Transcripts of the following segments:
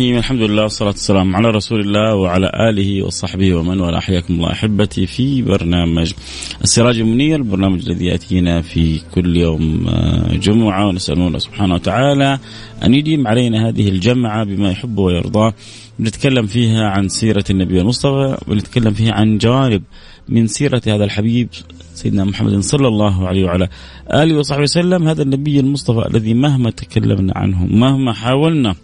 الرحيم الحمد لله والصلاة والسلام على رسول الله وعلى آله وصحبه ومن والاه. حياكم الله أحبتي في برنامج السراج المنير البرنامج الذي يأتينا في كل يوم آه، جمعة. ونسأل الله سبحانه وتعالى أن يديم علينا هذه الجمعة بما يحب ويرضاه نتكلم فيها عن سيرة النبي المصطفى ونتكلم فيها عن جوانب من سيرة هذا الحبيب سيدنا محمد صلى الله عليه وعلى آله وصحبه وسلم هذا النبي المصطفى الذي مهما تكلمنا عنه مهما حاولنا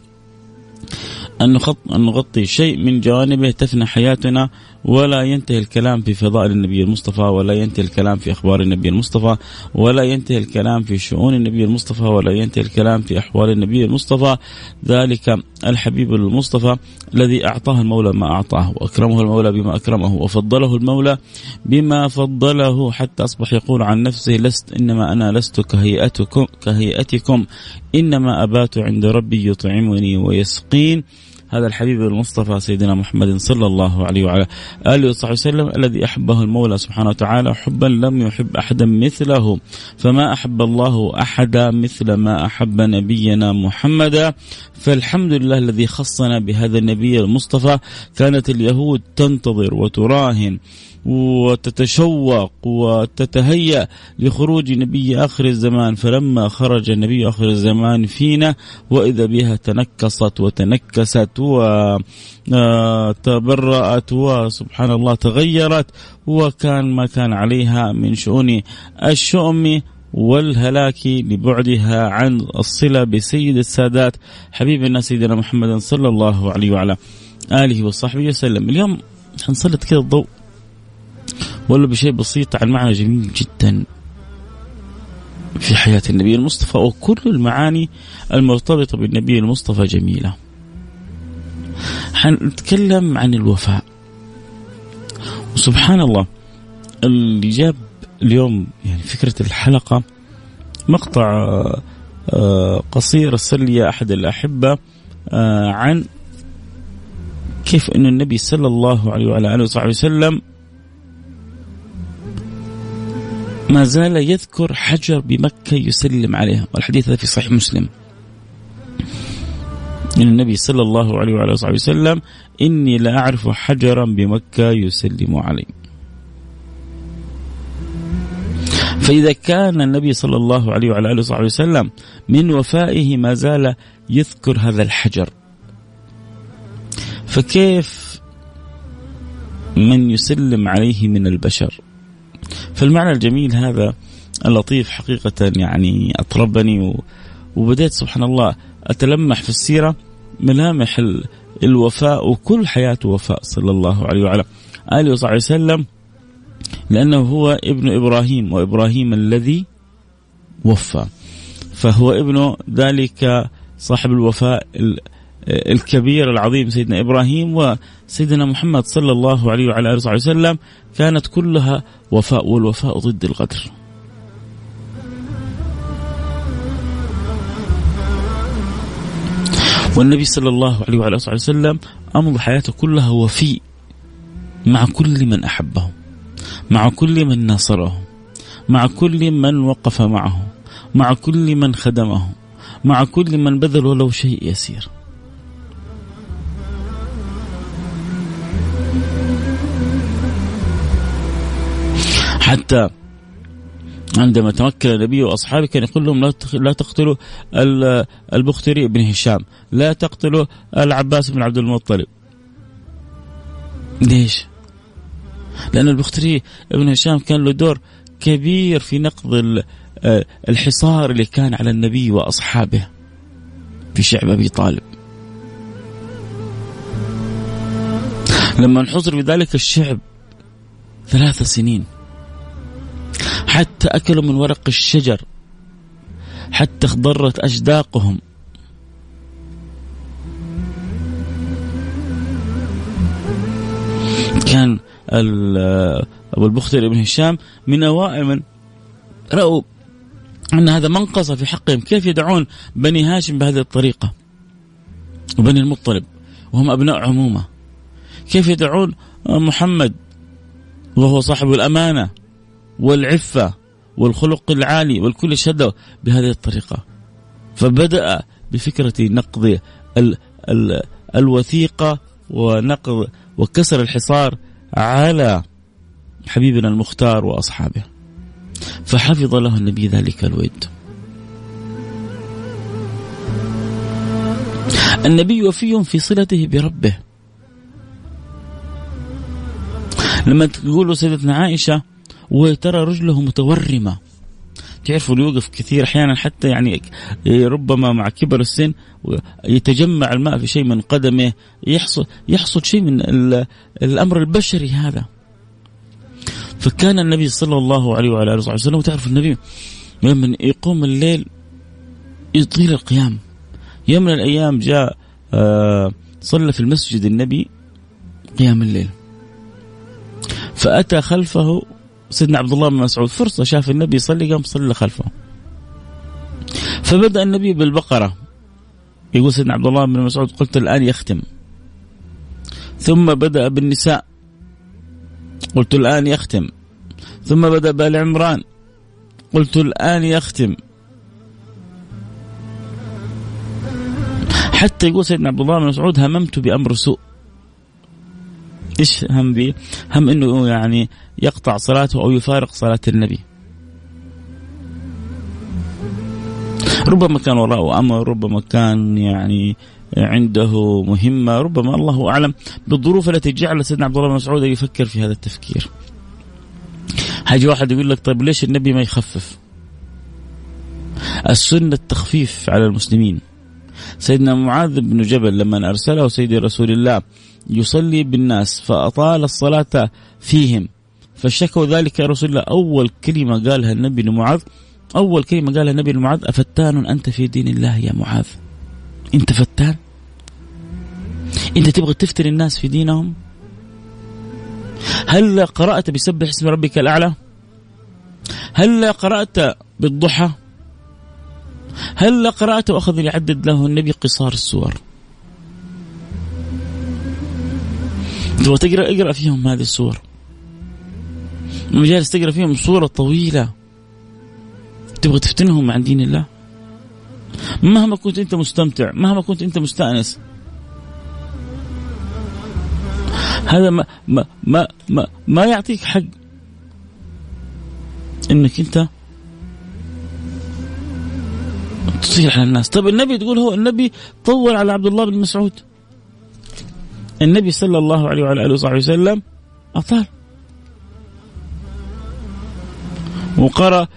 أن نغطي, شيء من جوانبه تفنى حياتنا ولا ينتهي الكلام في فضائل النبي المصطفى ولا ينتهي الكلام في أخبار النبي المصطفى ولا ينتهي الكلام في شؤون النبي المصطفى ولا ينتهي الكلام في أحوال النبي المصطفى. ذلك الحبيب المصطفى الذي أعطاه المولى ما أعطاه وأكرمه المولى بما أكرمه وفضله المولى بما فضله حتى أصبح يقول عن نفسه لست إنما أنا لست كهيئتكم كهيئتكم إنما أبات عند ربي يطعمني ويسقين هذا الحبيب المصطفى سيدنا محمد صلى الله عليه وعلى آله وصحبه وسلم الذي أحبه المولى سبحانه وتعالى حبا لم يحب أحدا مثله فما أحب الله أحدا مثل ما أحب نبينا محمدا فالحمد لله الذي خصنا بهذا النبي المصطفى كانت اليهود تنتظر وتراهن وتتشوق وتتهيأ لخروج نبي آخر الزمان فلما خرج نبي آخر الزمان فينا وإذا بها تنكصت وتنكست وتبرأت وسبحان الله تغيرت وكان ما كان عليها من شؤون الشؤم والهلاك لبعدها عن الصلة بسيد السادات حبيبنا سيدنا محمد صلى الله عليه وعلى آله وصحبه وسلم. اليوم حنسلط كذا الضوء ولا بشيء بسيط عن معنى جميل جدا في حياة النبي المصطفى وكل المعاني المرتبطة بالنبي المصطفى جميلة. حنتكلم عن الوفاء. وسبحان الله اللي جاب اليوم يعني فكرة الحلقة مقطع آه، قصير أرسل لي أحد الأحبة آه، عن كيف أن النبي صلى الله عليه وعلى آله وصحبه وسلم ما زال يذكر حجر بمكة يسلم عليها والحديث هذا في صحيح مسلم. من النبي صلى الله عليه وعلى اله وسلم إني لا أعرف حجرا بمكة يسلم علي. فإذا كان النبي صلى الله عليه وعلى آله وصحبه وسلم من وفائه ما زال يذكر هذا الحجر. فكيف من يسلم عليه من البشر؟ فالمعنى الجميل هذا اللطيف حقيقة يعني أطربني وبدأت سبحان الله أتلمح في السيرة. ملامح الوفاء وكل حياته وفاء صلى الله عليه وعلى آله وصحبه وسلم لأنه هو ابن إبراهيم وإبراهيم الذي وفى فهو ابن ذلك صاحب الوفاء الكبير العظيم سيدنا إبراهيم وسيدنا محمد صلى الله عليه وعلى آله وصحبه وسلم كانت كلها وفاء والوفاء ضد الغدر. والنبي صلى الله عليه وعلى آله وسلم امضى حياته كلها وفي مع كل من أحبه مع كل من ناصره مع كل من وقف معه مع كل من خدمه مع كل من بذل ولو شيء يسير. حتى عندما تمكن النبي وأصحابه كان يقول لهم لا تقتلوا البختري بن هشام، لا تقتلوا العباس بن عبد المطلب. ليش؟ لأن البختري بن هشام كان له دور كبير في نقض الحصار اللي كان على النبي وأصحابه في شعب أبي طالب. لما انحصر بذلك الشعب ثلاث سنين حتى أكلوا من ورق الشجر حتى اخضرت أجداقهم. كان أبو البختري بن هشام من أوائل من رأوا أن هذا منقصة في حقهم. كيف يدعون بني هاشم بهذه الطريقة وبني المطلب؟ وهم أبناء عمومة. كيف يدعون محمد وهو صاحب الأمانة؟ والعفة والخلق العالي والكل شهد بهذه الطريقة. فبدأ بفكرة نقض ال ال الوثيقة ونقض وكسر الحصار على حبيبنا المختار وأصحابه. فحفظ له النبي ذلك الود. النبي وفي في صلته بربه. لما تقول سيدتنا عائشة وترى رجله متورمة. تعرفوا يوقف كثير أحيانا حتى يعني ربما مع كبر السن يتجمع الماء في شيء من قدمه يحصل يحصل شيء من الأمر البشري هذا. فكان النبي صلى الله عليه وعلى آله وسلم وتعرف النبي لما يقوم الليل يطيل القيام. يوم من الأيام جاء آه، صلى في المسجد النبي قيام الليل. فأتى خلفه سيدنا عبد الله بن مسعود فرصة شاف النبي يصلي قام صلى خلفه. فبدأ النبي بالبقرة. يقول سيدنا عبد الله بن مسعود قلت الآن يختم. ثم بدأ بالنساء. قلت الآن يختم. ثم بدأ بآل عمران. قلت الآن يختم. حتى يقول سيدنا عبد الله بن مسعود هممت بأمر سوء. إيش هم به؟ هم إنه يعني يقطع صلاته أو يفارق صلاة النبي. ربما كان وراءه أمر، ربما كان يعني عنده مهمة، ربما الله أعلم بالظروف التي جعل سيدنا عبد الله بن مسعود يفكر في هذا التفكير. حاجة واحد يقول لك طيب ليش النبي ما يخفف؟ السنة التخفيف على المسلمين. سيدنا معاذ بن جبل لما أرسله سيدي رسول الله يصلي بالناس فأطال الصلاة فيهم. فشكوا ذلك يا رسول الله. أول كلمة قالها النبي لمعاذ أول كلمة قالها النبي لمعاذ أفتان أنت في دين الله يا معاذ؟ أنت فتان؟ أنت تبغى تفتن الناس في دينهم؟ هل قرأت بسبح اسم ربك الأعلى؟ هل قرأت بالضحى؟ هل قرأت وأخذ يعدد له النبي قصار السور؟ تبغى تقرا اقرأ فيهم هذه السور. لما جالس تقرأ فيهم صورة طويلة. تبغى تفتنهم عن دين الله؟ مهما كنت أنت مستمتع مهما كنت أنت مستأنس. هذا ما ما ما ما, ما يعطيك حق إنك أنت تصيح على الناس. طب النبي تقول هو النبي طول على عبد الله بن مسعود. النبي صلى الله عليه وعلى آله وصحبه وسلم أطال. وقرأ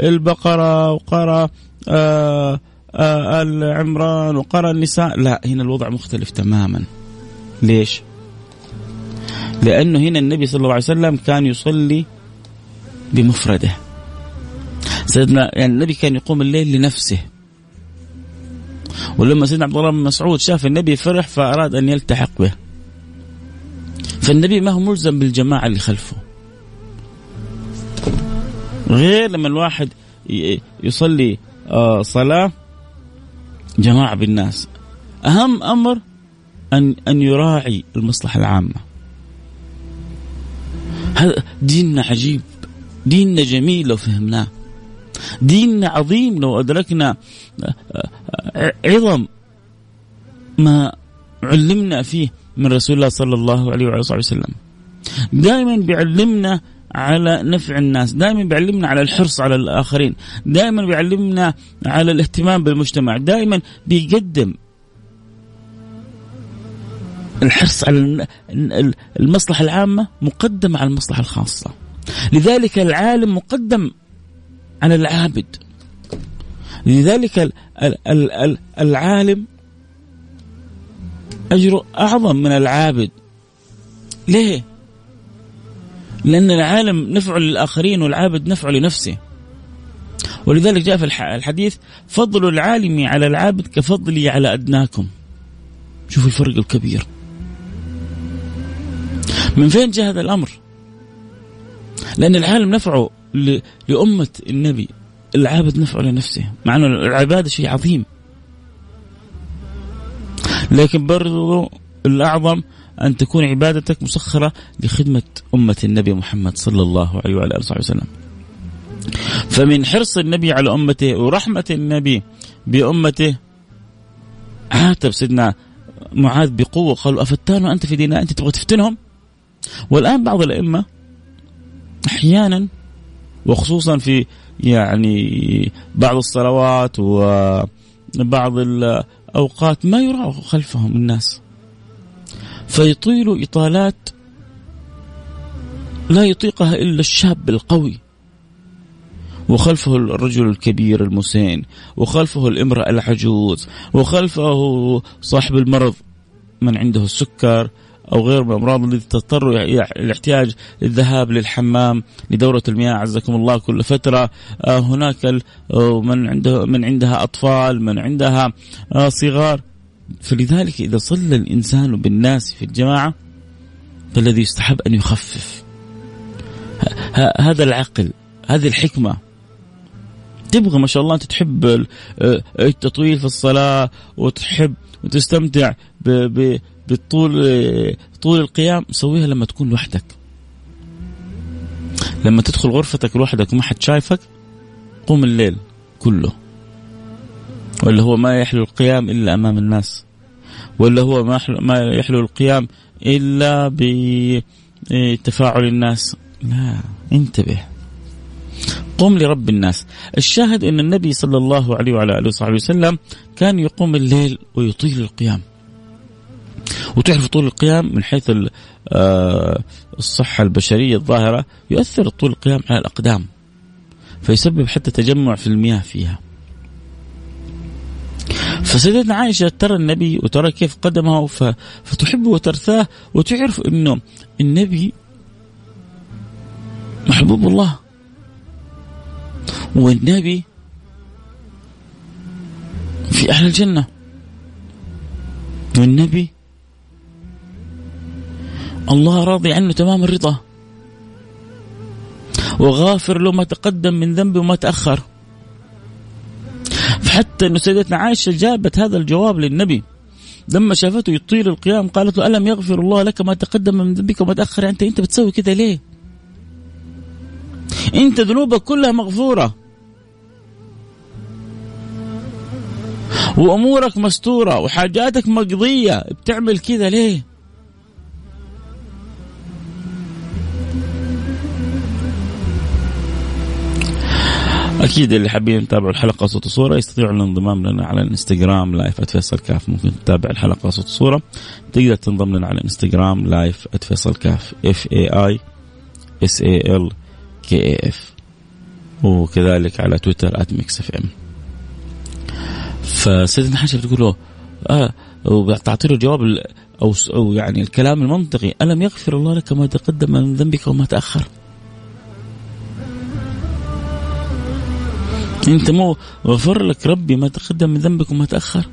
البقرة وقرأ آه، آه، العمران وقرأ النساء. لا هنا الوضع مختلف تماما. ليش؟ لأنه هنا النبي صلى الله عليه وسلم كان يصلي بمفرده. سيدنا يعني النبي كان يقوم الليل لنفسه. ولما سيدنا عبد الله بن مسعود شاف النبي فرح فأراد أن يلتحق به. فالنبي ما هو ملزم بالجماعة اللي خلفه. غير لما الواحد يصلي آه، صلاة جماعة بالناس. أهم أمر أن أن يراعي المصلحة العامة. هذا ديننا عجيب. ديننا جميل لو فهمناه. ديننا عظيم لو أدركنا آه، آه، عظم ما علمنا فيه من رسول الله صلى الله عليه وعلى صحبه وسلم. دائما بيعلمنا على نفع الناس دائما بيعلمنا على الحرص على الآخرين دائما بيعلمنا على الاهتمام بالمجتمع دائما بيقدم الحرص على المصلحة العامة مقدم على المصلحة الخاصة. لذلك العالم مقدم على العابد. لذلك العالم أجره أعظم من العابد. ليه؟ لأن العالم نفع للآخرين والعابد نفع لنفسه. ولذلك جاء في الحديث فضل العالم على العابد كفضلي على أدناكم. شوفوا الفرق الكبير. من فين جاء هذا الأمر؟ لأن العالم نفعه لأمة النبي العابد نفعه لنفسه مع أنه العبادة شيء عظيم. لكن برضو الأعظم أن تكون عبادتك مسخرة لخدمة أمة النبي محمد صلى الله عليه وعلى آله وسلم. فمن حرص النبي على أمته ورحمة النبي بأمته عاتب سيدنا معاذ بقوة قالوا أفتان أنت في ديننا؟ أنت تبغى تفتنهم؟ والآن بعض الأئمة أحيانا وخصوصا في يعني بعض الصلوات وبعض الأوقات ما يرى خلفهم الناس. فيطيل إطالات لا يطيقها إلا الشاب القوي. وخلفه الرجل الكبير المسن وخلفه الامرأة العجوز وخلفه صاحب المرض من عنده السكر أو غير من الامراض التي تضطر الاحتياج للذهاب للحمام لدورة المياه عزكم الله كل فترة. آه، هناك من عنده من عندها أطفال من عندها آه، صغار. فلذلك إذا صلى الإنسان بالناس في الجماعة فالذي يستحب أن يخفف. هذا العقل هذه الحكمة. تبغى ما شاء الله أنت تحب آه، التطويل في الصلاة وتحب وتستمتع بالطول طول القيام سويها لما تكون لوحدك. لما تدخل غرفتك لوحدك وما حد شايفك قوم الليل كله. ولا هو ما يحلو القيام إلا أمام الناس. ولا هو ما ما يحلو القيام إلا بتفاعل الناس. لا انتبه. قم لرب الناس. الشاهد إن النبي صلى الله عليه وعلى آله وصحبه وسلم كان يقوم الليل ويطيل القيام. وتعرف طول القيام من حيث آه، الصحة البشرية الظاهرة يؤثر طول القيام على الأقدام فيسبب حتى تجمع في المياه فيها. فسيدتنا عائشة ترى النبي وترى كيف قدمه فتحبه وترثاه وتعرف أنه النبي محبوب الله. والنبي في أهل الجنة. والنبي الله راضي عنه تمام الرضا. وغافر له ما تقدم من ذنبه وما تأخر. حتى إنه سيدتنا عائشة جابت هذا الجواب للنبي. لما شافته يطيل القيام قالت له ألم يغفر الله لك ما تقدم من ذنبك وما تأخر؟ انت أنت بتسوي كذا ليه؟ أنت ذنوبك كلها مغفورة. وأمورك مستورة. وحاجاتك مقضية. بتعمل كذا ليه؟ أكيد اللي حابين يتابعوا الحلقة صوت وصوره يستطيعوا الانضمام لنا على الإنستغرام live @فيصل كاف ممكن تتابع الحلقة صوت وصوره تقدر تنضم لنا على الإنستغرام live @فيصل كاف F A I S A L K A F وكذلك على تويتر @Mix FM فسيدنا حاجة بتقول له آه وتعطي له جواب أو أو يعني الكلام المنطقي. ألم يغفر الله لك ما تقدم من ذنبك وما تأخر؟ انت مو غفر لك ربي ما تقدم من ذنبك وما تأخر.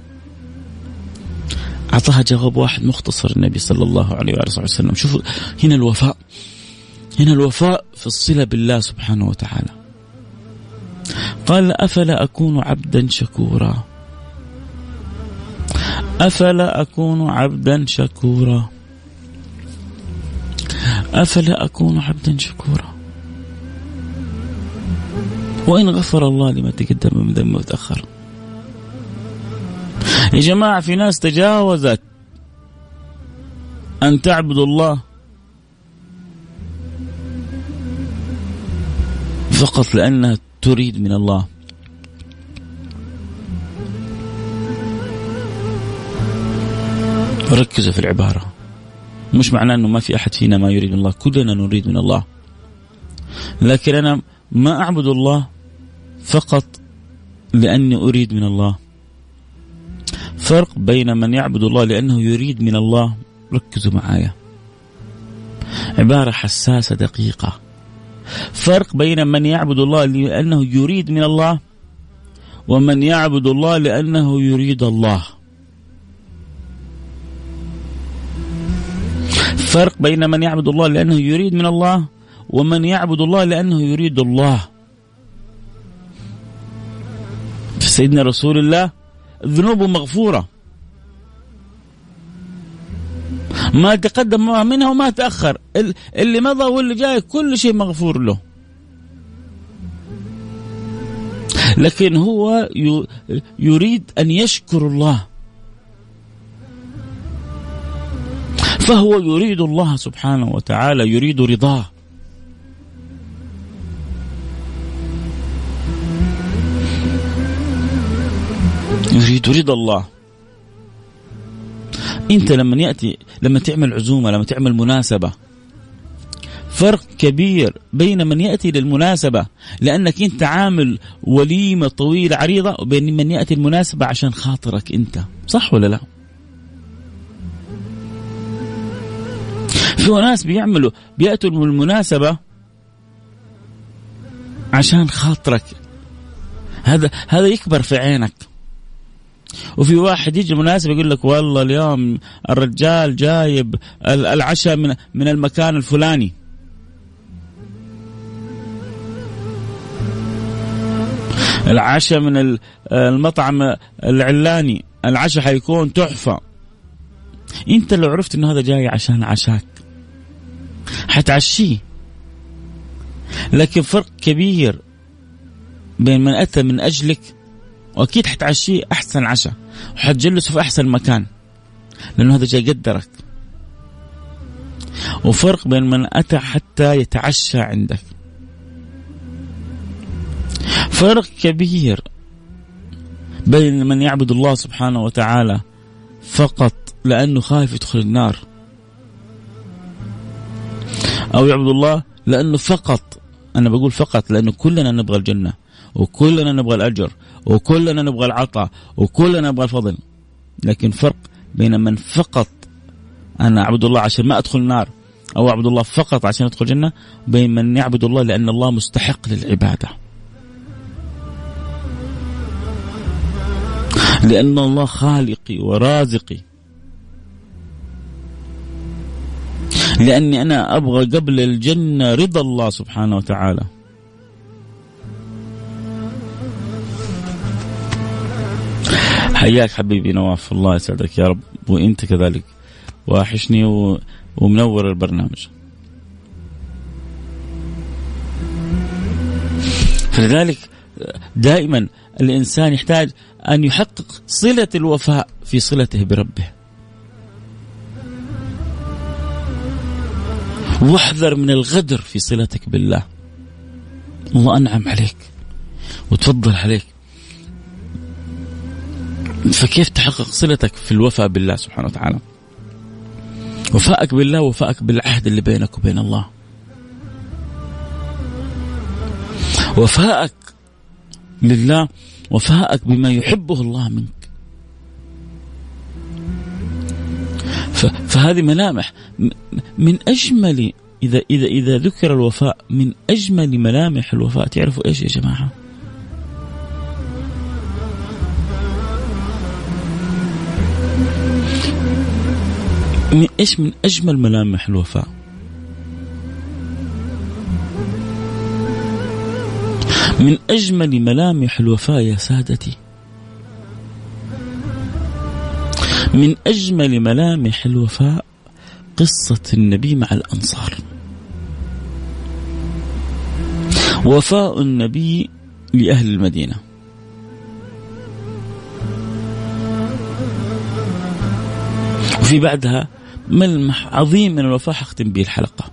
أعطاها جواب واحد مختصر النبي صلى الله عليه وآله وسلم. شوفوا هنا الوفاء هنا الوفاء في الصلة بالله سبحانه وتعالى. قال أفلا أكون عبدا شكورا؟ أفلا أكون عبدا شكورا؟ أفلا أكون عبدا شكورا؟ وإن غفر الله لما تقدم من ذنب وتأخر يا جماعة في ناس تجاوزت أن تعبد الله فقط لأنها تريد من الله. ركزوا في العبارة. مش معناه أنه ما في أحد فينا ما يريد من الله. كلنا نريد من الله. لكن أنا ما أعبد الله فقط لأني أريد من الله. فرق بين من يعبد الله لأنه يريد من الله. ركزوا معايا. عبارة حساسة دقيقة. فرق بين من يعبد الله لأنه يريد من الله ومن يعبد الله لأنه يريد الله. فرق بين من يعبد الله لأنه يريد من الله ومن يعبد الله لأنه يريد الله. سيدنا رسول الله ذنوبه مغفورة. ما تقدم منها وما تأخر. اللي مضى واللي جاي كل شيء مغفور له. لكن هو يريد أن يشكر الله. فهو يريد الله سبحانه وتعالى يريد رضاه. يريد رضا الله. أنت لما ياتي لما تعمل عزومة لما تعمل مناسبة فرق كبير بين من يأتي للمناسبة لأنك أنت عامل وليمة طويلة عريضة وبين من يأتي المناسبه عشان خاطرك أنت. صح ولا لا؟ في ناس بيعملوا بيأتوا المناسبه عشان خاطرك. هذا هذا يكبر في عينك. وفي واحد يجي مناسب يقول لك والله اليوم الرجال جايب العشاء من من المكان الفلاني. العشاء من المطعم العلاني. العشاء حيكون تحفة. انت لو عرفت انه هذا جاي عشان عشاك حتعشيه. لكن فرق كبير بين من أتى من أجلك وأكيد حتعشيه أحسن عشاء. وحتجلسه في أحسن مكان. لأنه هذا جاي يقدرك. وفرق بين من أتى حتى يتعشى عندك. فرق كبير بين من يعبد الله سبحانه وتعالى فقط لأنه خايف يدخل النار. أو يعبد الله لأنه فقط. أنا بقول فقط لأنه كلنا نبغى الجنة. وكلنا نبغى الأجر. وكلنا نبغى العطاء وكلنا نبغى الفضل. لكن فرق بين من فقط أنا أعبد الله عشان ما أدخل النار أو أعبد الله فقط عشان أدخل الجنة وبين من يعبد الله لأن الله مستحق للعبادة. لأن الله خالقي ورازقي. لأني أنا أبغى قبل الجنة رضا الله سبحانه وتعالى. حياك حبيبي نواف الله يسعدك يا رب وإنت كذلك. واحشني و... ومنور البرنامج. فلذلك دائما الإنسان يحتاج أن يحقق صلة الوفاء في صلته بربه. واحذر من الغدر في صلتك بالله. الله أنعم عليك. وتفضل عليك. فكيف تحقق صلتك في الوفاء بالله سبحانه وتعالى؟ وفاءك بالله وفاءك بالعهد اللي بينك وبين الله. وفاءك لله وفاءك بما يحبه الله منك. فهذه ملامح. من أجمل إذا إذا إذا ذكر الوفاء من أجمل ملامح الوفاء. تعرفوا إيش يا جماعة؟ من إيش من أجمل ملامح الوفاء؟ من أجمل ملامح الوفاء يا سادتي. من أجمل ملامح الوفاء قصة النبي مع الأنصار. وفاء النبي لأهل المدينة. وفي بعدها ملمح عظيم من الوفاء حختم به الحلقة.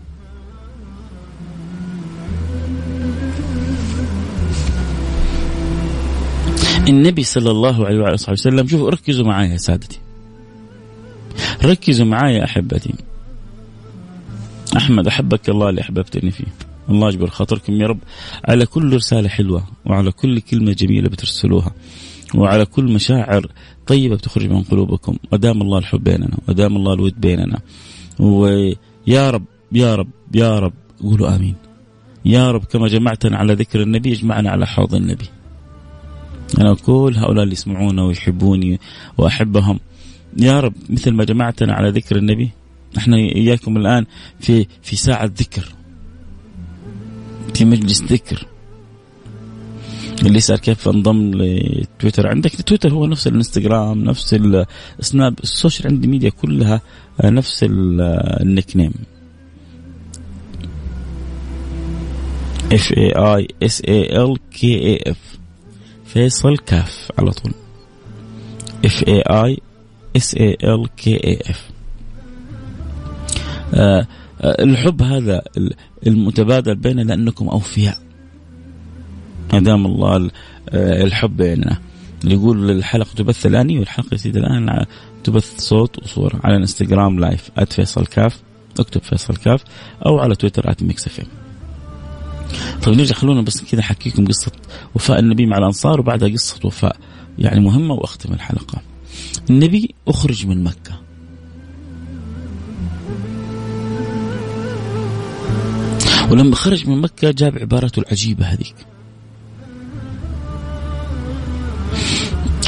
النبي صلى الله عليه وعلى اله وسلم شوفوا ركزوا معي يا سادتي. ركزوا معي يا أحبتي. أحمد أحبك الله اللي أحببتني فيه. الله يجبر خاطركم يا رب. على كل رسالة حلوة وعلى كل كلمة جميلة بترسلوها. وعلى كل مشاعر طيبة بتخرج من قلوبكم. ودام الله الحب بيننا ودام الله الود بيننا. ويا رب يا رب يا رب قولوا آمين. يا رب كما جمعتنا على ذكر النبي اجمعنا على حوض النبي. أنا كل هؤلاء اللي يسمعونا ويحبوني وأحبهم يا رب مثل ما جمعتنا على ذكر النبي نحن إياكم الآن في في ساعة ذكر في مجلس ذكر. اللي يسأل كيف انضم لتويتر. عندك تويتر هو نفس الانستغرام نفس السناب ال social عندي ميديا كلها نفس ال nickname. F A I S A L K A F فيصل كاف على طول. F A I S A L K A F الحب هذا المتبادل بيننا لانكم أوفياء. دام الله آه، الحب بيننا يقول الحلقة تبث الآن والحلقة يا الآن تبث صوت وصورة على الانستغرام live @فيصل كاف اكتب فيصل كاف أو على تويتر F طيب نرجع خلونا بس كذا احكيكم قصة وفاء النبي مع الأنصار وبعدها قصة وفاء يعني مهمة وأختم الحلقة. النبي أخرج من مكة. ولما خرج من مكة جاب عبارته العجيبة هذيك.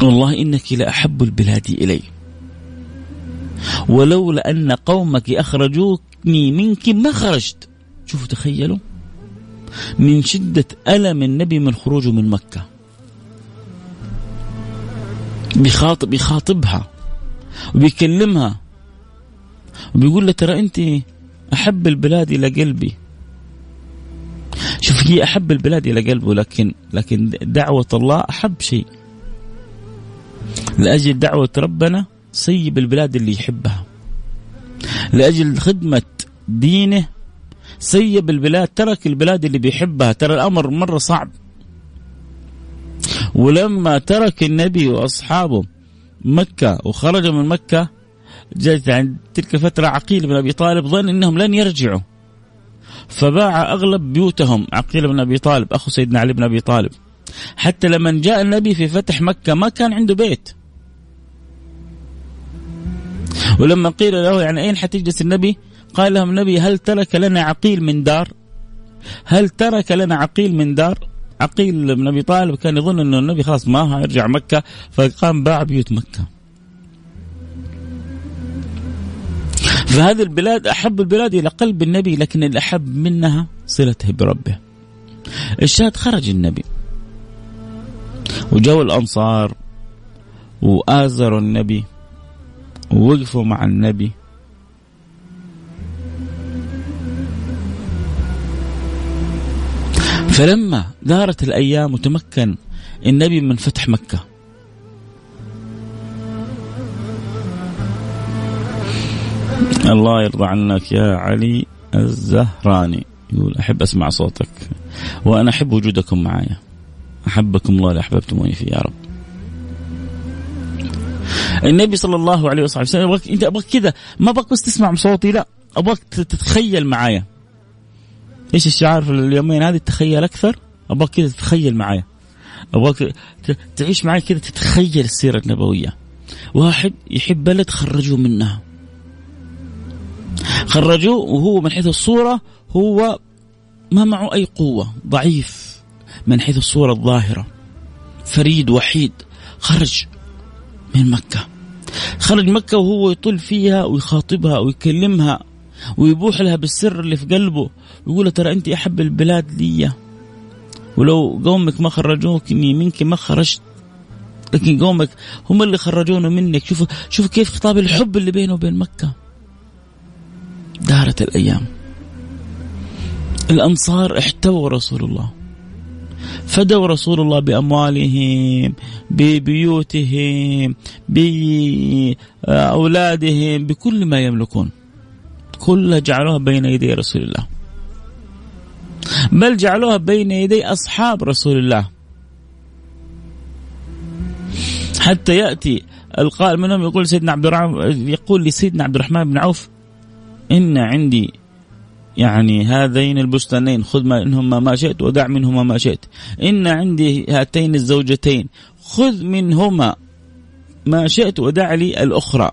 والله إنك لأحب البلاد إلي. ولولا أن قومك أخرجوكني منك ما خرجت. شوفوا تخيلوا. من شدة ألم النبي من خروجه من مكة. بيخاطب بيخاطبها وبيكلمها. وبيقول لها ترى أنت أحب البلاد إلى قلبي. شوف هي أحب البلاد إلى قلبه لكن لكن دعوة الله أحب شيء. لأجل دعوة ربنا سيب البلاد اللي يحبها. لأجل خدمة دينه سيب البلاد ترك البلاد اللي بيحبها. ترى الأمر مرة صعب. ولما ترك النبي وأصحابه مكة وخرج من مكة جاءت عند تلك الفترة عقيل بن أبي طالب ظن أنهم لن يرجعوا. فباع أغلب بيوتهم. عقيل بن أبي طالب أخو سيدنا علي بن أبي طالب. حتى لما جاء النبي في فتح مكة ما كان عنده بيت. ولما قيل له يعني أين حتجلس النبي؟ قال لهم النبي هل ترك لنا عقيل من دار؟ هل ترك لنا عقيل من دار؟ عقيل بن أبي طالب كان يظن إنه النبي خلاص ما يرجع مكة فقام باع بيوت مكة. فهذه البلاد أحب البلاد إلى قلب النبي لكن الأحب منها صلته بربه. الشاهد خرج النبي. وجو الأنصار وآزروا النبي. ووقفوا مع النبي. فلما دارت الأيام وتمكن النبي من فتح مكة. الله يرضى عنك يا علي الزهراني. يقول أحب أسمع صوتك وأنا أحب وجودكم معايا. أحبكم الله اللي احببتموني فيه يا رب. النبي صلى الله عليه وسلم أبغاك أنت أبغاك كذا. ما أبغاك بس تسمع صوتي لا. أبغاك تتخيل معايا. إيش الشعار في اليومين هذه؟ تخيل أكثر؟ أبغاك كذا تتخيل معايا. أبغاك تعيش معي كذا تتخيل السيرة النبوية. واحد يحب بلد خرجوه منها. خرجوه وهو من حيث الصورة هو ما معه أي قوة. ضعيف من حيث الصورة الظاهرة. فريد وحيد. خرج. من مكة. خرج مكة وهو يطل فيها ويخاطبها ويكلمها ويبوح لها بالسر اللي في قلبه. ويقول ترى أنت أحب البلاد لي ولو قومك ما خرجوك إني منك ما خرجت. لكن قومك هم اللي خرجونا منك. شوفوا شوفوا كيف خطاب الحب اللي بينه وبين مكة. دارت الأيام. الأنصار احتووا رسول الله. فدوا رسول الله بأموالهم ببيوتهم بأولادهم بكل ما يملكون. كلها جعلوها بين يدي رسول الله. بل جعلوها بين يدي أصحاب رسول الله. حتى يأتي القائل منهم يقول سيدنا عبد الرحمن يقول لسيدنا عبد الرحمن بن عوف إن عندي يعني هذين البستانين خذ منهما ما شئت ودع منهما ما شئت. إن عندي هاتين الزوجتين خذ منهما ما شئت ودع لي الأخرى.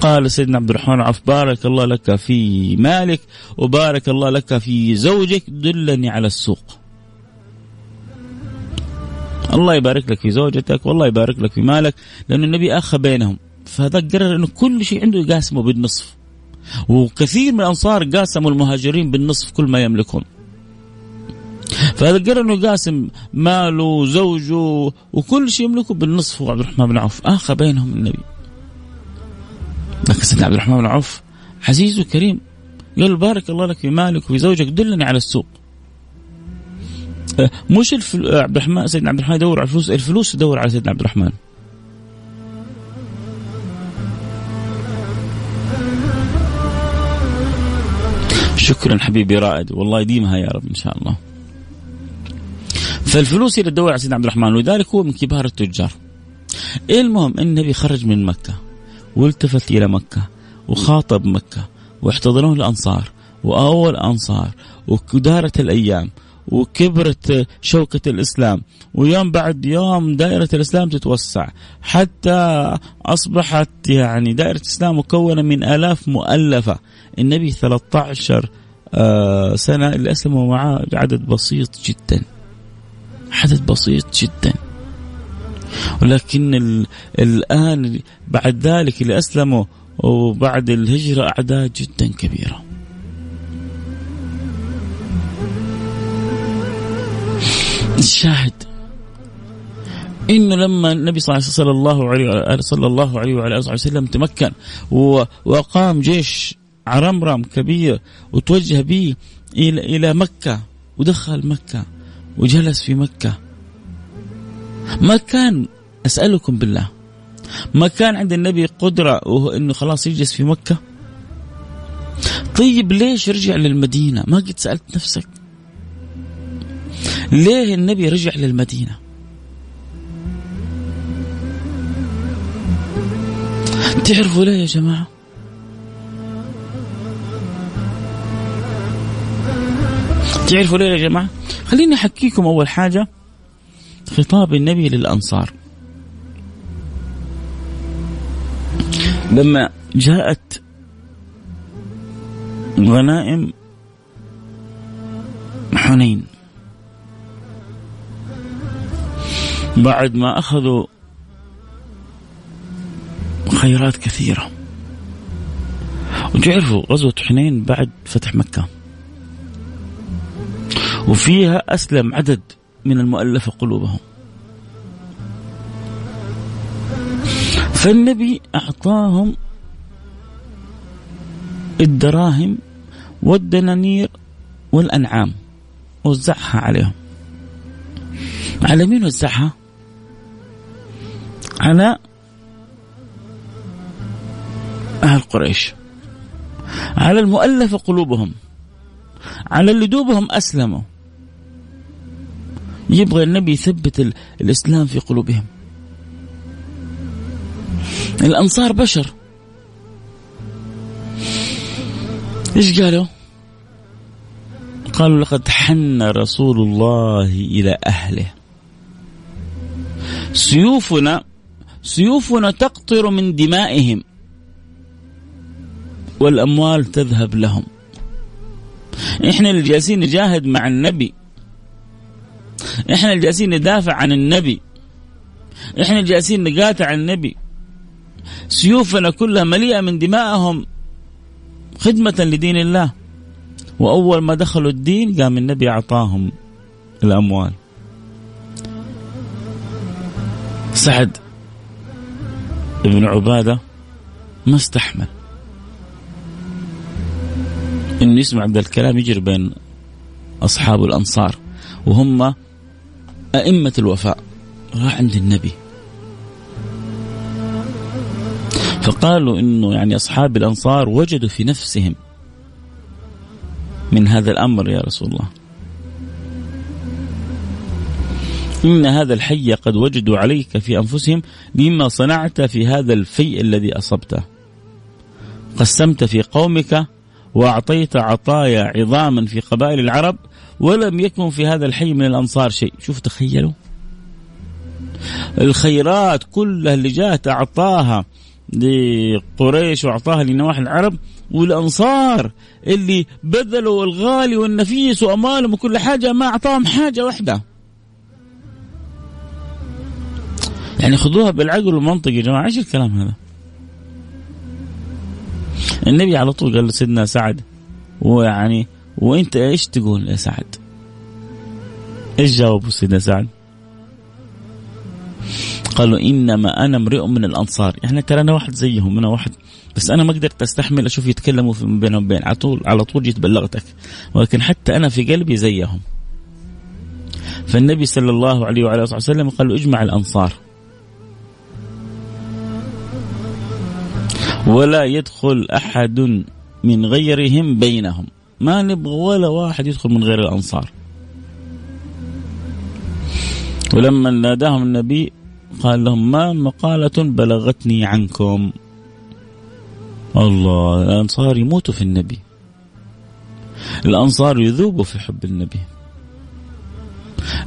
قال سيدنا عبد الرحمن عوف بارك الله لك في مالك وبارك الله لك في زوجك دلني على السوق. الله يبارك لك في زوجتك والله يبارك لك في مالك لأن النبي أخى بينهم. فهذا قرر أنه كل شيء عنده يقاسمه بالنصف. وكثير من الأنصار قاسموا المهاجرين بالنصف كل ما يملكون فهذا قرر أنه يقاسم ماله وزوجه وكل شيء يملكه بالنصف هو عبد الرحمن بن عوف. اخى بينهم النبي. لكن سيدنا عبد الرحمن بن عوف عزيز وكريم. قال بارك الله لك في مالك وفي زوجك دلني على السوق. أه، مش الفل... عبد الرحمن سيدنا عبد الرحمن يدور على الفلوس الفلوس تدور على سيدنا عبد الرحمن. شكرا حبيبي رائد. والله يديمها يا رب إن شاء الله. فالفلوس اللي تدور على سيدنا عبد الرحمن. ولذلك هو من كبار التجار. المهم النبي خرج من مكة والتفت إلى مكة وخاطب مكة واحتضنوه الأنصار وأول أنصار ودارت الأيام وكبرت شوكة الإسلام. ويوم بعد يوم دائرة الإسلام تتوسع. حتى أصبحت يعني دائرة الإسلام مكونة من آلاف مؤلفة. النبي 13 آه، سنة اللي أسلموا معه عدد بسيط جدا. عدد بسيط جدا. ولكن الآن بعد ذلك اللي أسلموا وبعد الهجرة أعداد جدا كبيرة. الشاهد إنه لما النبي صلى الله عليه وسلم تمكن واقام جيش عرمرم كبير وتوجه به إلى إلى مكة ودخل مكة وجلس في مكة. ما كان أسألكم بالله ما كان عند النبي وهو إنه خلاص يجلس في مكة؟ طيب ليش رجع للمدينة؟ ما قد سألت نفسك. ليه النبي رجع للمدينة؟ تعرفوا ليه يا جماعة؟ تعرفوا ليه يا جماعة؟ خليني أحكيكم أول حاجة. خطاب النبي للأنصار. لما جاءت غنائم حنين. بعد ما أخذوا خيرات كثيرة. وتعرفوا غزوة حنين بعد فتح مكة. وفيها أسلم عدد من المؤلفه قلوبهم. فالنبي أعطاهم الدراهم والدنانير والأنعام وزعها عليهم. على مين وزعها؟ على أهل قريش. على المؤلفة قلوبهم. على اللي دوبهم أسلموا. يبغى النبي يثبت الإسلام في قلوبهم. الأنصار بشر. إيش قالوا؟ قالوا لقد حن رسول الله إلى أهله. سيوفنا سيوفنا تقطر من دمائهم. والأموال تذهب لهم. إحنا اللي جالسين نجاهد مع النبي. إحنا اللي جالسين ندافع عن النبي. إحنا جالسين نقاتل النبي. سيوفنا كلها مليئة من دمائهم خدمة لدين الله. وأول ما دخلوا الدين قام النبي أعطاهم الأموال. سعد بن عبادة ما استحمل. إنه يسمع ذا الكلام يجري بين أصحاب الأنصار. وهم أئمة الوفاء راح عند النبي. فقالوا إنه يعني أصحاب الأنصار وجدوا في نفسهم من هذا الأمر يا رسول الله. إن هذا الحي قد وجدوا عليك في أنفسهم مما صنعت في هذا الفيء الذي أصبته قسمت في قومك وأعطيت عطايا عظاما في قبائل العرب ولم يكن في هذا الحي من الأنصار شيء. شوف تخيلوا. الخيرات كلها اللي جاءت أعطاها لقريش وأعطاها لنواحي العرب والأنصار اللي بذلوا الغالي والنفيس وأموالهم وكل حاجة ما أعطاهم حاجة واحدة. يعني خذوها بالعقل والمنطق يا جماعة. إيش الكلام هذا؟ النبي على طول قال لسيدنا سعد ويعني وانت إيش تقول يا سعد؟ إيش جاوبه سيدنا سعد؟ قالوا إنما أنا امرئ من الأنصار. يعني ترى أنا واحد زيهم أنا واحد بس أنا ما قدرت أستحمل أشوف يتكلموا بينهم وبين. على طول على طول جيت بلغتك. ولكن حتى أنا في قلبي زيهم. فالنبي صلى الله عليه وعلى آله وسلم قال له اجمع الأنصار. ولا يدخل أحد من غيرهم بينهم. ما نبغى ولا واحد يدخل من غير الأنصار. ولما ناداهم النبي قال لهم ما مقالة بلغتني عنكم؟ الله الأنصار يموتوا في النبي. الأنصار يذوبوا في حب النبي.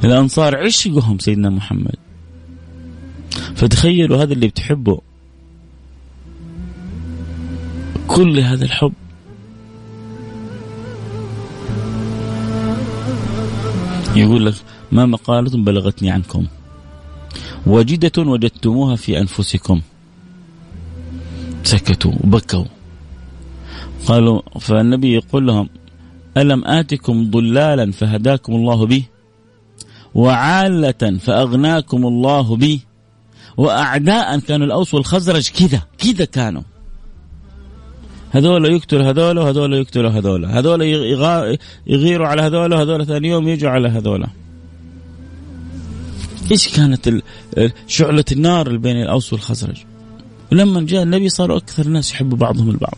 الأنصار عشقهم سيدنا محمد. فتخيلوا هذا اللي بتحبه كل هذا الحب. يقول لك ما مقالة بلغتني عنكم. وجدة وجدتموها في أنفسكم. سكتوا وبكوا. قالوا فالنبي يقول لهم ألم آتكم ضلالا فهداكم الله به؟ وعالة فأغناكم الله به؟ وأعداء كانوا الأوس والخزرج كذا كذا كانوا. هذول يقتلوا هذول وهذول يقتلوا هذول. هذول يغيروا على هذول وهذول ثاني يوم يجوا على هذول. إيش كانت شعلة النار اللي بين الأوس والخزرج؟ ولما جاء النبي صاروا أكثر الناس يحبوا بعضهم البعض.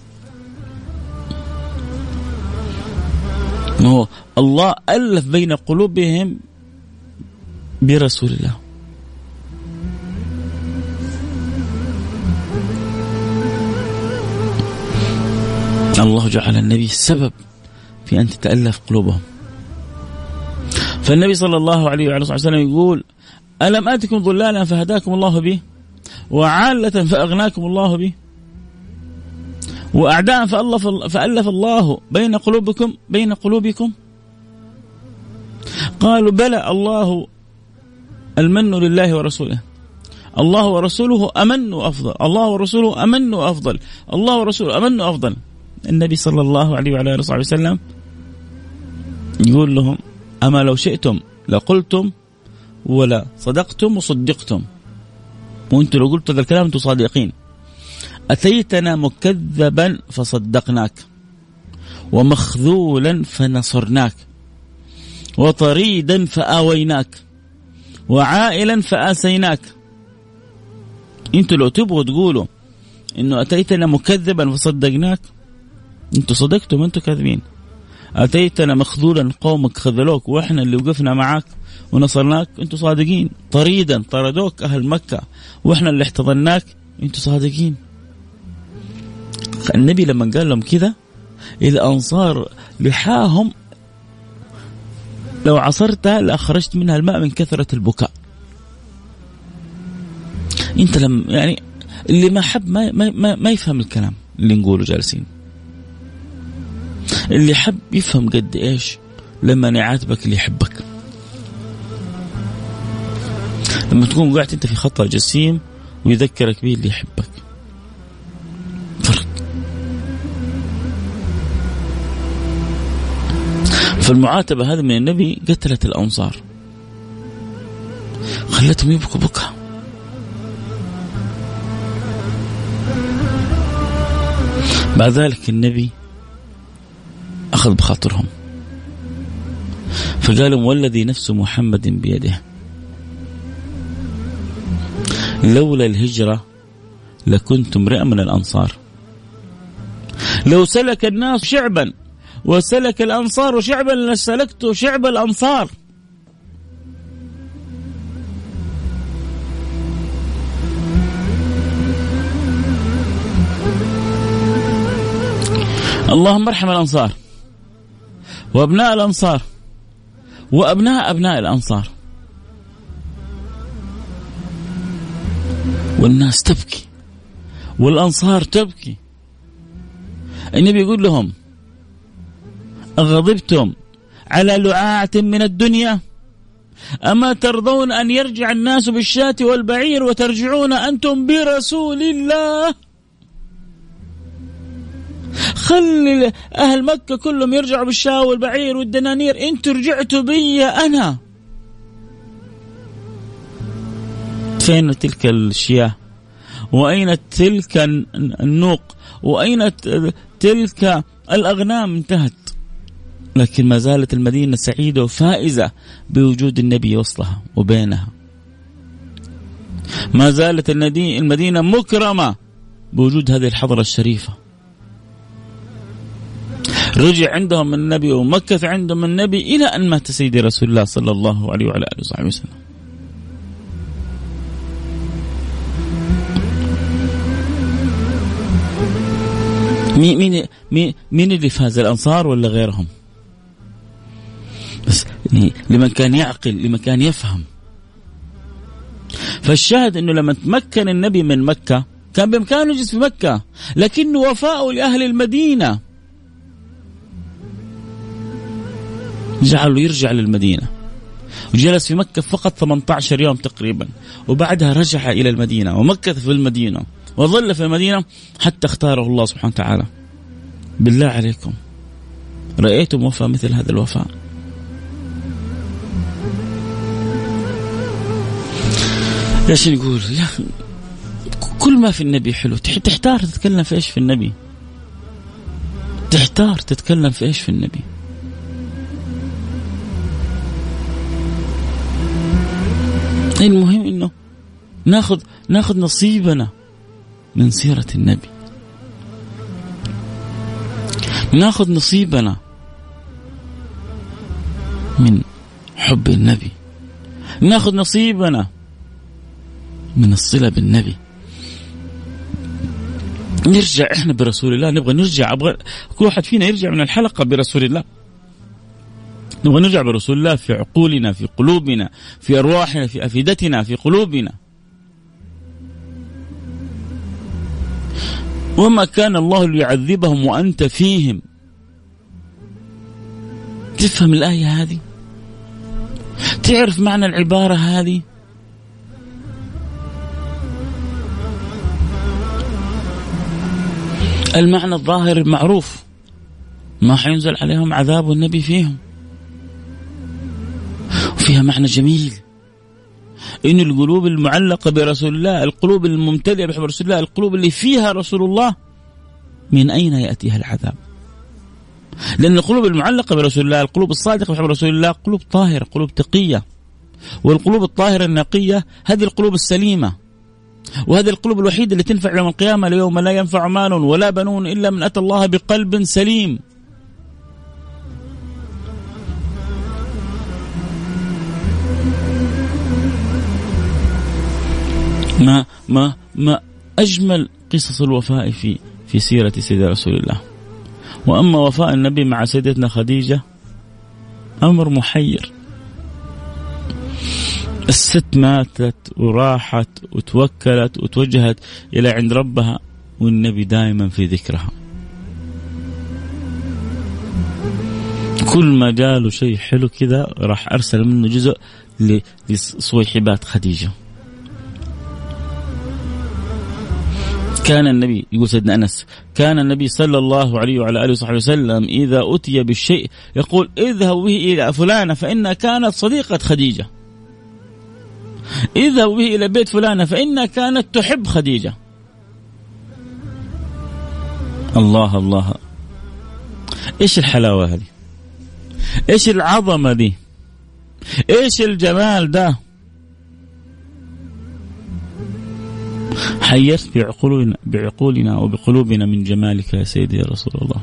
هو الله ألف بين قلوبهم برسول الله. الله جعل النبي سبب في أن تتألف قلوبهم. فالنبي صلى الله عليه وعلى وسلم يقول ألم آتكم ضلالا فهداكم الله به؟ وعالة فأغناكم الله به؟ وأعداء فألف, فألف الله بين قلوبكم بين قلوبكم؟ قالوا بلى الله المن لله ورسوله. الله ورسوله أمن وأفضل. الله ورسوله أمن وأفضل. الله ورسوله أمن وأفضل. النبي صلى الله عليه وعلى آله وصحبه وسلم يقول لهم أما لو شئتم لقلتم ولا صدقتم وصدقتم. وأنتم لو قلتوا هذا الكلام أنتم صادقين. أتيتنا مكذبا فصدقناك ومخذولا فنصرناك وطريدا فآويناك وعائلا فآسيناك. أنتوا لو تبغوا تقولوا إنه أتيتنا مكذبا فصدقناك أنتوا صدقتم أنتوا كاذبين. أتيتنا مخذولا قومك خذلوك وإحنا اللي وقفنا معك ونصرناك أنتوا صادقين. طريدا طردوك أهل مكة وإحنا اللي احتضناك أنتوا صادقين. النبي لما قال لهم كذا الأنصار لحاهم لو عصرتها لأخرجت منها الماء من كثرة البكاء. انت لم يعني اللي ما حب ما, ما, ما يفهم الكلام اللي نقوله جالسين. اللي حب يفهم قد إيش. لما يعاتبك اللي يحبك. لما تكون وقعت أنت في خطأ جسيم ويذكرك به اللي يحبك. فرق فالمعاتبة هذه من النبي قتلت الأنصار. خلتهم يبكوا بكى بعد ذلك النبي أخذ بخاطرهم. فقالوا والذي نفس محمد بيده. لولا الهجرة لكنت امرئا من الأنصار. لو سلك الناس شعبا وسلك الأنصار شعبا لسلكت شعب الأنصار. اللهم ارحم الأنصار. وأبناء الأنصار. وأبناء أبناء الأنصار. والناس تبكي. والأنصار تبكي. النبي يقول لهم أغضبتم على لعاعة من الدنيا؟ أما ترضون أن يرجع الناس بالشاة والبعير وترجعون أنتم برسول الله؟ خلي أهل مكة كلهم يرجعوا بالشاة والبعير والدنانير. أنتوا رجعتوا بي أنا. فين تلك الشياة؟ وأين تلك النوق؟ وأين تلك الأغنام؟ انتهت. لكن ما زالت المدينة سعيدة وفائزة بوجود النبي وسطها وبينها. ما زالت المدينة مكرمة بوجود هذه الحضرة الشريفة. رجع عندهم النبي ومكث عندهم النبي إلى أن مات سيدي رسول الله صلى الله عليه وعلى آله وصحبه وسلم. مين مين مين اللي فاز الأنصار ولا غيرهم؟ بس يعني لمن كان يعقل لمن كان يفهم. فالشاهد إنه لما تمكن النبي من مكة كان بإمكانه يجلس في مكة لكنه وفاء لأهل المدينة. جعله يرجع للمدينة. وجلس في مكة فقط 18 يوم تقريبا وبعدها رجع إلى المدينة ومكث في المدينة وظل في المدينة حتى اختاره الله سبحانه وتعالى. بالله عليكم. رأيتم وفاء مثل هذا الوفاء؟ إيش نقول؟ يا كل ما في النبي حلو. تحتار تتكلم في إيش في النبي؟ تحتار تتكلم في إيش في النبي؟ المهم إنه ناخذ ناخذ نصيبنا من سيرة النبي. ناخذ نصيبنا من حب النبي. ناخذ نصيبنا من الصلة بالنبي. نرجع إحنا برسول الله نبغى نرجع أبغى كل واحد فينا يرجع من الحلقة برسول الله. نبغى نرجع برسول الله في عقولنا في قلوبنا في أرواحنا في أفئدتنا في قلوبنا. وما كان الله ليعذبهم وأنت فيهم. تفهم الآية هذه؟ تعرف معنى العبارة هذه؟ المعنى الظاهر معروف. ما حينزل عليهم عذاب والنبي فيهم. وفيها معنى جميل. إن القلوب المعلقة برسول الله القلوب الممتلئة بحب رسول الله القلوب اللي فيها رسول الله من أين يأتيها العذاب؟ لأن القلوب المعلقة برسول الله القلوب الصادقة بحب رسول الله قلوب طاهرة قلوب تقية. والقلوب الطاهرة النقية هذه القلوب السليمة. وهذه القلوب الوحيدة اللي تنفع يوم القيامة ليوم لا ينفع مال ولا بنون إلا من أتى الله بقلب سليم. ما ما ما أجمل قصص الوفاء في في سيرة سيدنا رسول الله. وأما وفاء النبي مع سيدتنا خديجة أمر محير. الست ماتت وراحت وتوكلت وتوجهت إلى عند ربها والنبي دائما في ذكرها. كل ما جاله شيء حلو كذا راح أرسل منه جزء لصويحبات خديجة كان النبي يقول سيدنا أنس كان النبي صلى الله عليه وعلى آله وصحبه وسلم إذا أتي بالشيء يقول اذهبوا به إلى فلانة فإنها كانت صديقة خديجة. اذهبوا به إلى بيت فلانة فإنها كانت تحب خديجة. الله الله إيش الحلاوة هذه؟ إيش العظمة دي؟ إيش الجمال ده؟ حيرت بعقولنا بعقولنا وبقلوبنا من جمالك يا سيدي يا رسول الله.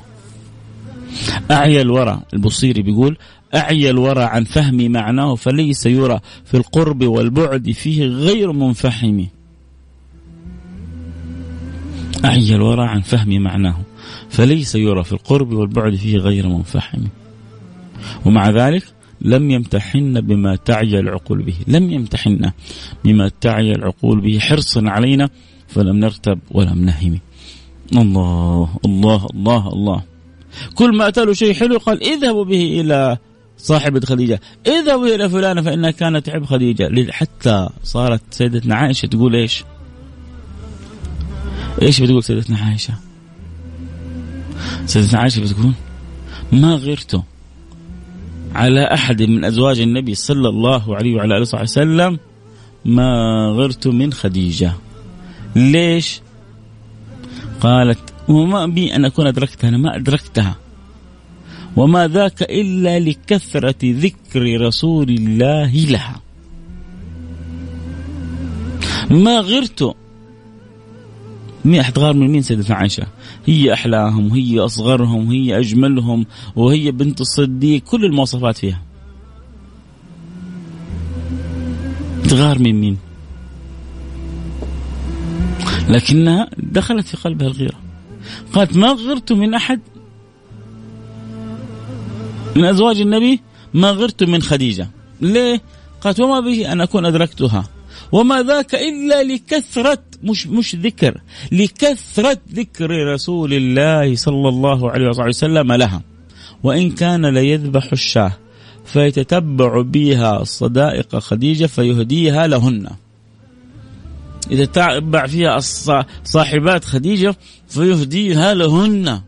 أعيا الورى البصيري بيقول أعيا الورى عن فهم معناه فليس يرى في القرب والبعد فيه غير منفحم أعيا الورى عن فهم معناه فليس يرى في القرب والبعد فيه غير منفحم ومع ذلك لم يمتحن بما تعي العقول به. لم يمتحن بما تعي العقول به حرصا علينا فلم نرتب ولم نهم. الله الله الله الله. كل ما أتى له شيء حلو قال اذهبوا به إلى صاحبة خديجة. اذهبوا إلى فلانة فإنها كانت تحب خديجة. حتى صارت سيدتنا عائشة تقول إيش؟ إيش بتقول سيدتنا عائشة؟ سيدتنا عائشة بتقول ما غيرته على أحد من أزواج النبي صلى الله عليه وعلى آله وصحبه وسلم ما غرت من خديجة. ليش؟ قالت وما بي أن أكون أدركتها أنا ما أدركتها. وما ذاك إلا لكثرة ذكر رسول الله لها. ما غرت. مين حتغار من مين سيدتنا عائشة؟ هي أحلاهم وهي أصغرهم وهي أجملهم وهي بنت الصديق كل المواصفات فيها. تغار من مين؟ لكنها دخلت في قلبها الغيرة. قالت ما غرت من أحد من أزواج النبي ما غرت من خديجة. ليه؟ قالت وما به أن أكون أدركتها. وما ذاك إلا لكثرة مش مش ذكر لكثرة ذكر رسول الله صلى الله عليه وسلم لها. وإن كان ليذبح الشاة فيتتبع بها صدائق خديجة فيهديها لهن. إذا تتبع فيها صاحبات خديجة فيهديها لهن.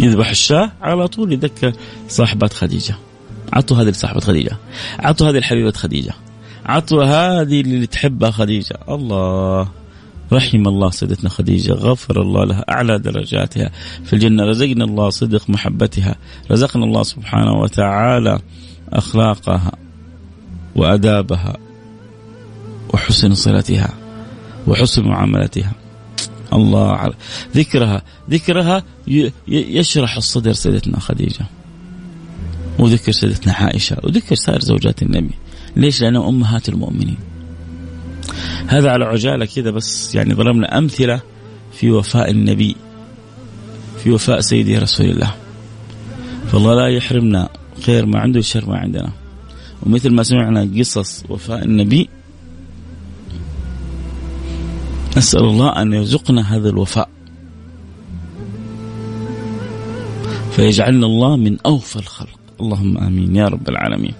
يذبح الشاة على طول يذكر صاحبات خديجة. عطوا هذه لصاحبة خديجة. عطوا هذه لحبيبة خديجة. عطوا هذه اللي تحبها خديجة. الله. رحم الله سيدتنا خديجة. غفر الله لها أعلى درجاتها. في الجنة رزقنا الله صدق محبتها. رزقنا الله سبحانه وتعالى أخلاقها وأدابها وحسن صلتها وحسن معاملتها. الله ذكرها. ذكرها يشرح الصدر سيدتنا خديجة. وذكر سيدتنا عائشة وذكر سائر زوجات النبي. ليش؟ لأنهم أمهات المؤمنين. هذا على عجالة كذا بس يعني ضربنا أمثلة في وفاء النبي في وفاء سيدي رسول الله. فالله لا يحرمنا خير ما عنده شر ما عندنا. ومثل ما سمعنا قصص وفاء النبي نسأل الله أن يرزقنا هذا الوفاء. فيجعلنا الله من أوفى الخلق. اللهم آمين. يا رب العالمين.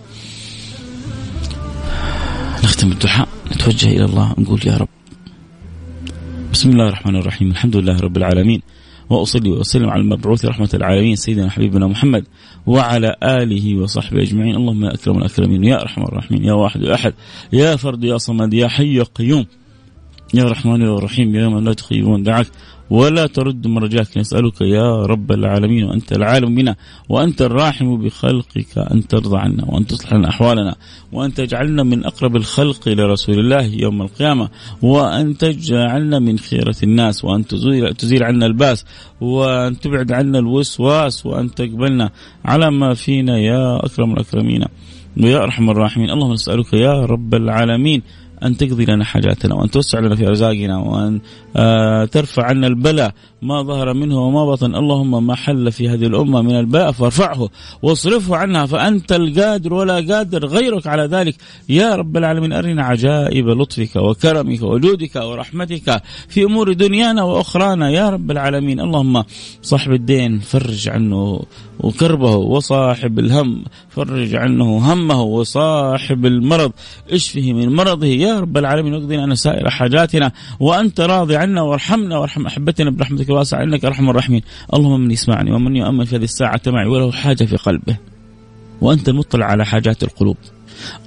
نختم الدعاء. نتوجه إلى الله. نقول يا رب. بسم الله الرحمن الرحيم. الحمد لله رب العالمين. وأصلي وأسلم على المبعوث رحمة العالمين سيدنا حبيبنا محمد وعلى آله وصحبه أجمعين. اللهم يا أكرم الأكرمين. يا أرحم الراحمين. يا واحد يا أحد. يا فرد يا صمد يا حي يا قيوم. يا رحمن يا رحيم. يا من لا تخيبون دعاك. ولا ترد من رجاك نسألك يا رب العالمين وأنت العالم بنا وأنت الراحم بخلقك أن ترضى عنا وأن تصلح لنا أحوالنا وأن تجعلنا من أقرب الخلق إلى رسول الله يوم القيامة وأن تجعلنا من خيرة الناس وأن تزيل, تزيل عنا الباس وأن تبعد عنا الوسواس وأن تقبلنا على ما فينا يا أكرم الأكرمين ويا أرحم الراحمين. اللهم نسألك يا رب العالمين أن تقضي لنا حاجاتنا وأن توسع لنا في أرزاقنا وأن آه ترفع عنا البلاء ما ظهر منه وما بطن. اللهم ما حل في هذه الأمة من البلاء فارفعه واصرفه عنها فأنت القادر ولا قادر غيرك على ذلك. يا رب العالمين أرنا عجائب لطفك وكرمك وجودك ورحمتك في أمور دنيانا وأخرانا. يا رب العالمين اللهم صاحب الدين فرج عنه وكربه وصاحب الهم فرج عنه همه وصاحب المرض. اشفه من مرضه. يا رب العالمين واقضي لنا سائر حاجاتنا. وأنت راضي عنا وارحمنا وارحم أحبتنا برحمتك الواسعة إنك أرحم الراحمين. اللهم من يسمعني ومن يؤمن في هذه الساعة معي وله حاجة في قلبه. وأنت المطلع على حاجات القلوب.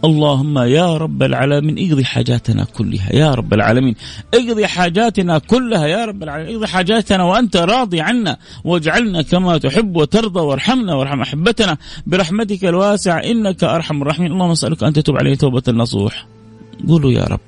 اللهم يا رب العالمين اقضي حاجاتنا كلها. يا رب العالمين اقضي حاجاتنا كلها. يا رب العالمين اقضي حاجاتنا وأنت راضي عنا. واجعلنا كما تحب وترضى وارحمنا وارحم أحبتنا برحمتك الواسع إنك أرحم الراحمين. اللهم اسألك أن تتوب علينا توبة نصوح قولوا يا رب.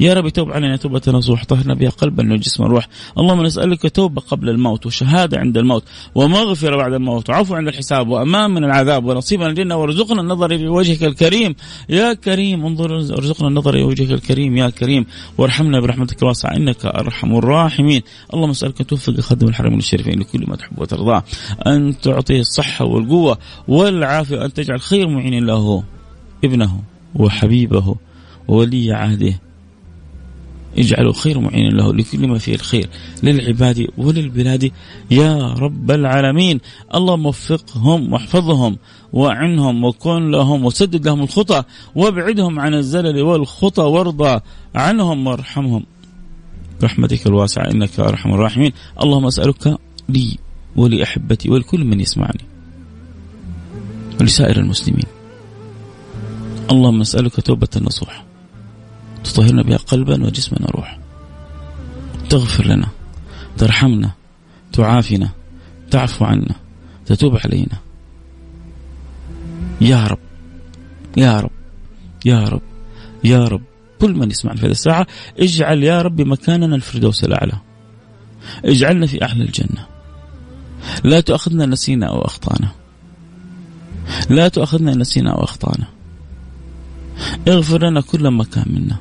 يا رب توب علينا توبة نصوح طهرنا بها قلبا وجسما وروح اللهم نسألك توبة قبل الموت وشهادة عند الموت ومغفرة بعد الموت وعفو عند الحساب وأمان من العذاب ونصيبا الجنة وارزقنا النظر إلى وجهك الكريم. يا كريم انظر ارزقنا النظر إلى وجهك الكريم يا كريم. وارحمنا برحمتك الواسعة إنك أرحم الراحمين. اللهم اسألك أن توفق خدم الحرمين الشريفين لكل ما تحب وترضاه. أن تعطيه الصحة والقوة والعافية أن تجعل خير معين له ابنه وحبيبه. وولي عهده. اجعله خير معين له لكل ما فيه الخير للعباد وللبلاد. يا رب العالمين اللهم وفقهم واحفظهم واعنهم وكن لهم وسدد لهم الخطى وابعدهم عن الزلل والخطى وارضى عنهم وارحمهم. برحمتك الواسعة إنك أرحم الراحمين. اللهم أسألك لي ولأحبتي ولكل من يسمعني. ولسائر المسلمين. اللهم أسألك توبة نصوح تطهرنا بها قلبا وجسما وروحا. تغفر لنا ترحمنا تعافنا تعفو عنا تتوب علينا. يا رب يا رب يا رب يا رب. كل من يسمع في هذه الساعة اجعل يا رب مكاننا الفردوس الأعلى. اجعلنا في أعلى الجنة. لا تؤاخذنا نسينا أو أخطأنا. لا تؤاخذنا نسينا أو أخطأنا. اغفر لنا كل ما كان منا.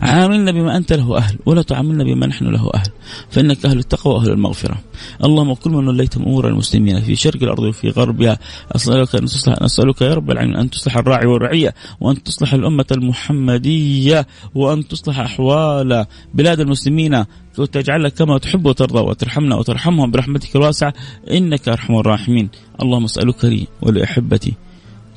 عاملنا بما أنت له أهل ولا تعاملنا بما نحن له أهل. فإنك أهل التقوى وأهل المغفرة. اللهم كل من وليت أمور المسلمين في شرق الأرض وفي غربها أسألك أن تصلح نسألك يا رب العالمين أن تصلح الراعي والرعية وأن تصلح الأمة المحمدية وأن تصلح أحوال بلاد المسلمين وتجعلنا كما تحب وترضى وترحمنا وترحمهم برحمتك الواسعة. إنك أرحم الراحمين. اللهم اسألك لي ولأحبتي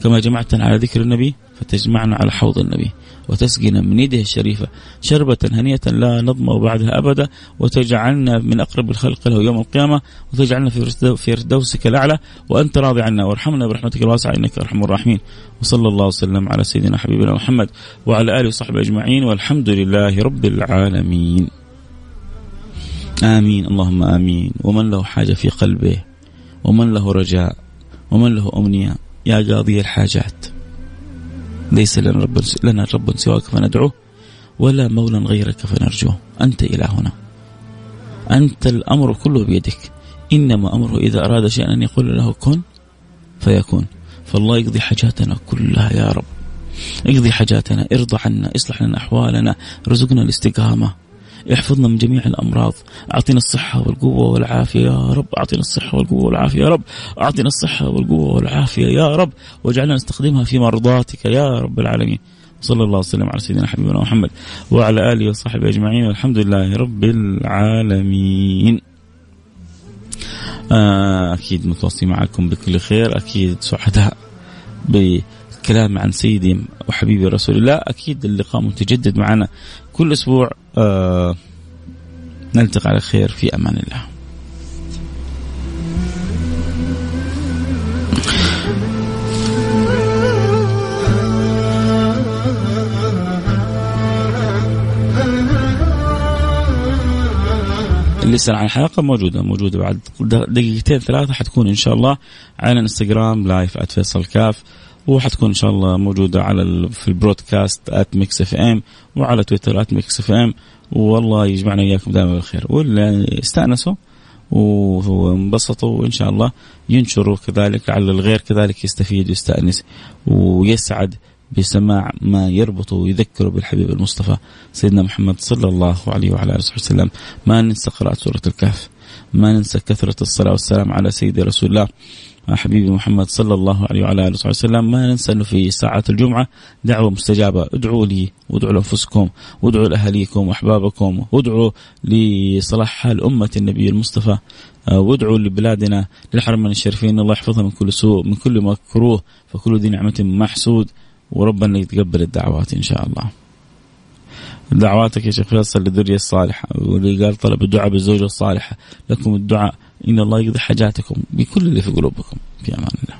كما جمعتنا على ذكر النبي فتجمعنا على حوض النبي. وتسقينا من يده الشريفة شربة هنية لا نظمأ بعدها أبدا وتجعلنا من أقرب الخلق له يوم القيامة وتجعلنا في فردوسك الأعلى وأنت راضي عنا وارحمنا برحمتك الواسعة إنك أرحم الراحمين. وصلى الله وسلم على سيدنا حبيبنا محمد وعلى آله وصحبه أجمعين والحمد لله رب العالمين. آمين اللهم آمين. ومن له حاجة في قلبه ومن له رجاء ومن له أمنية يا قاضي الحاجات. ليس لنا رب لنا رب سواك فندعوه ولا مولى غيرك فنرجوه. أنت إلهنا. أنت الأمر كله بيدك. إنما أمره إذا أراد شيئا أن يقول له كن فيكون. فالله يقضي حاجاتنا كلها يا رب. اقضي حاجاتنا. ارضى عنا اصلح لنا أحوالنا رزقنا الاستقامة. احفظنا من جميع الأمراض. اعطنا الصحة والقوة والعافية يا رب. اعطنا الصحة والقوة والعافية يا رب. اعطنا الصحة والقوة والعافية يا رب. واجعلنا نستخدمها في مرضاتك يا رب العالمين. صلى الله وسلم على سيدنا حبيبنا محمد وعلى آله وصحبه أجمعين. والحمد لله رب العالمين. آه، أكيد متواصلين معكم بكل خير. أكيد سعداء بكلام عن سيدي وحبيبي رسول الله أكيد اللقاء متجدد معنا. كل أسبوع آه نلتقي على خير في أمان الله. يسأل عن الحلقة موجودة موجودة بعد دقيقتين ثلاثة حتكون إن شاء الله على انستغرام live @فيصل كاف وحتكون إن شاء الله موجودة على في ال broadcast at Mix FM وعلى تويتر at Mix FM والله يجمعنا اياكم دائما بالخير. واللي استأنسوا وانبسطوا وإن شاء الله ينشروا كذلك على الغير كذلك يستفيد ويستأنس ويسعد بسماع ما يربط ويذكر بالحبيب المصطفى سيدنا محمد صلى الله عليه وعلى آله وصحبه وسلم. ما ننسى قراءة سورة الكهف. ما ننسى كثرة الصلاة والسلام على سيدي رسول الله. حبيبي محمد صلى الله عليه وعلى آله وصحبه وسلم. ما ننسى أنه في ساعات الجمعة دعوة مستجابة. ادعوا لي وادعوا لأنفسكم وادعوا لأهاليكم وأحبابكم وادعوا لصلاح حال أمة النبي المصطفى آه، وادعوا لبلادنا للحرمين الشريفين الله يحفظها من كل سوء من كل مكروه فكل ذي نعمة محسود. وربنا يتقبل الدعوات إن شاء الله. دعواتك يا شيخ فيصل للذريه الصالحة واللي قال طلب الدعاء بالزوجة الصالحة. لكم الدعاء إن الله يقضي حاجاتكم بكل اللي في قلوبكم في أمان الله.